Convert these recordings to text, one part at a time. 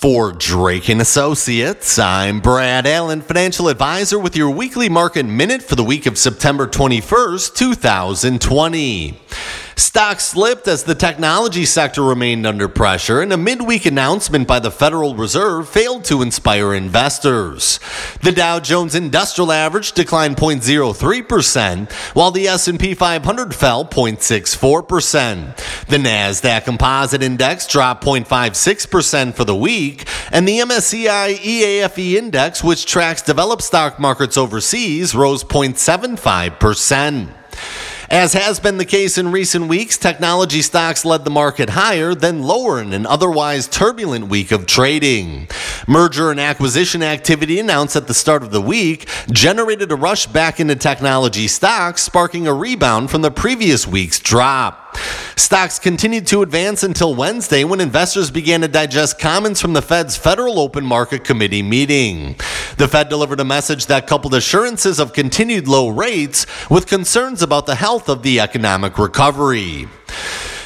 For Drake and Associates, I'm Brad Allen, financial advisor with your weekly market minute for the week of September 21st, 2020. Stocks slipped as the technology sector remained under pressure, and a midweek announcement by the Federal Reserve failed to inspire investors. The Dow Jones Industrial Average declined 0.03%, while the S&P 500 fell 0.64%. The Nasdaq Composite Index dropped 0.56% for the week, and the MSCI EAFE Index, which tracks developed stock markets overseas, rose 0.75%. As has been the case in recent weeks, technology stocks led the market higher, then lower in an otherwise turbulent week of trading. Merger and acquisition activity announced at the start of the week generated a rush back into technology stocks, sparking a rebound from the previous week's drop. Stocks continued to advance until Wednesday when investors began to digest comments from the Fed's Federal Open Market Committee meeting. The Fed delivered a message that coupled assurances of continued low rates with concerns about the health of the economic recovery.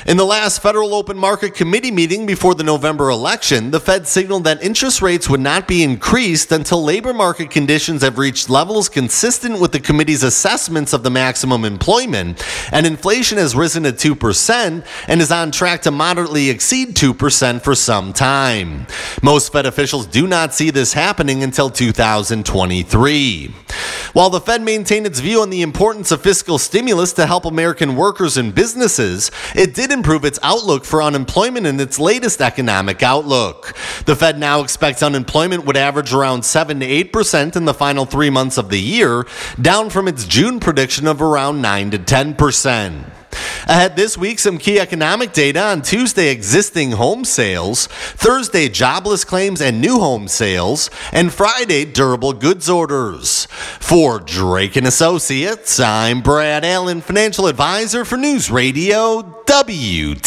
In the last Federal Open Market Committee meeting before the November election, the Fed signaled that interest rates would not be increased until labor market conditions have reached levels consistent with the committee's assessments of the maximum employment, and inflation has risen to 2% and is on track to moderately exceed 2% for some time. Most Fed officials do not see this happening until 2023. While the Fed maintained its view on the importance of fiscal stimulus to help American workers and businesses, it did improve its outlook for unemployment in its latest economic outlook. The Fed now expects unemployment would average around 7 to 8% in the final three months of the year, down from its June prediction of around 9 to 10%. Ahead this week, some key economic data on Tuesday existing home sales, Thursday jobless claims and new home sales, and Friday durable goods orders. For Drake and Associates, I'm Brad Allen, financial advisor for News Radio WTMJ.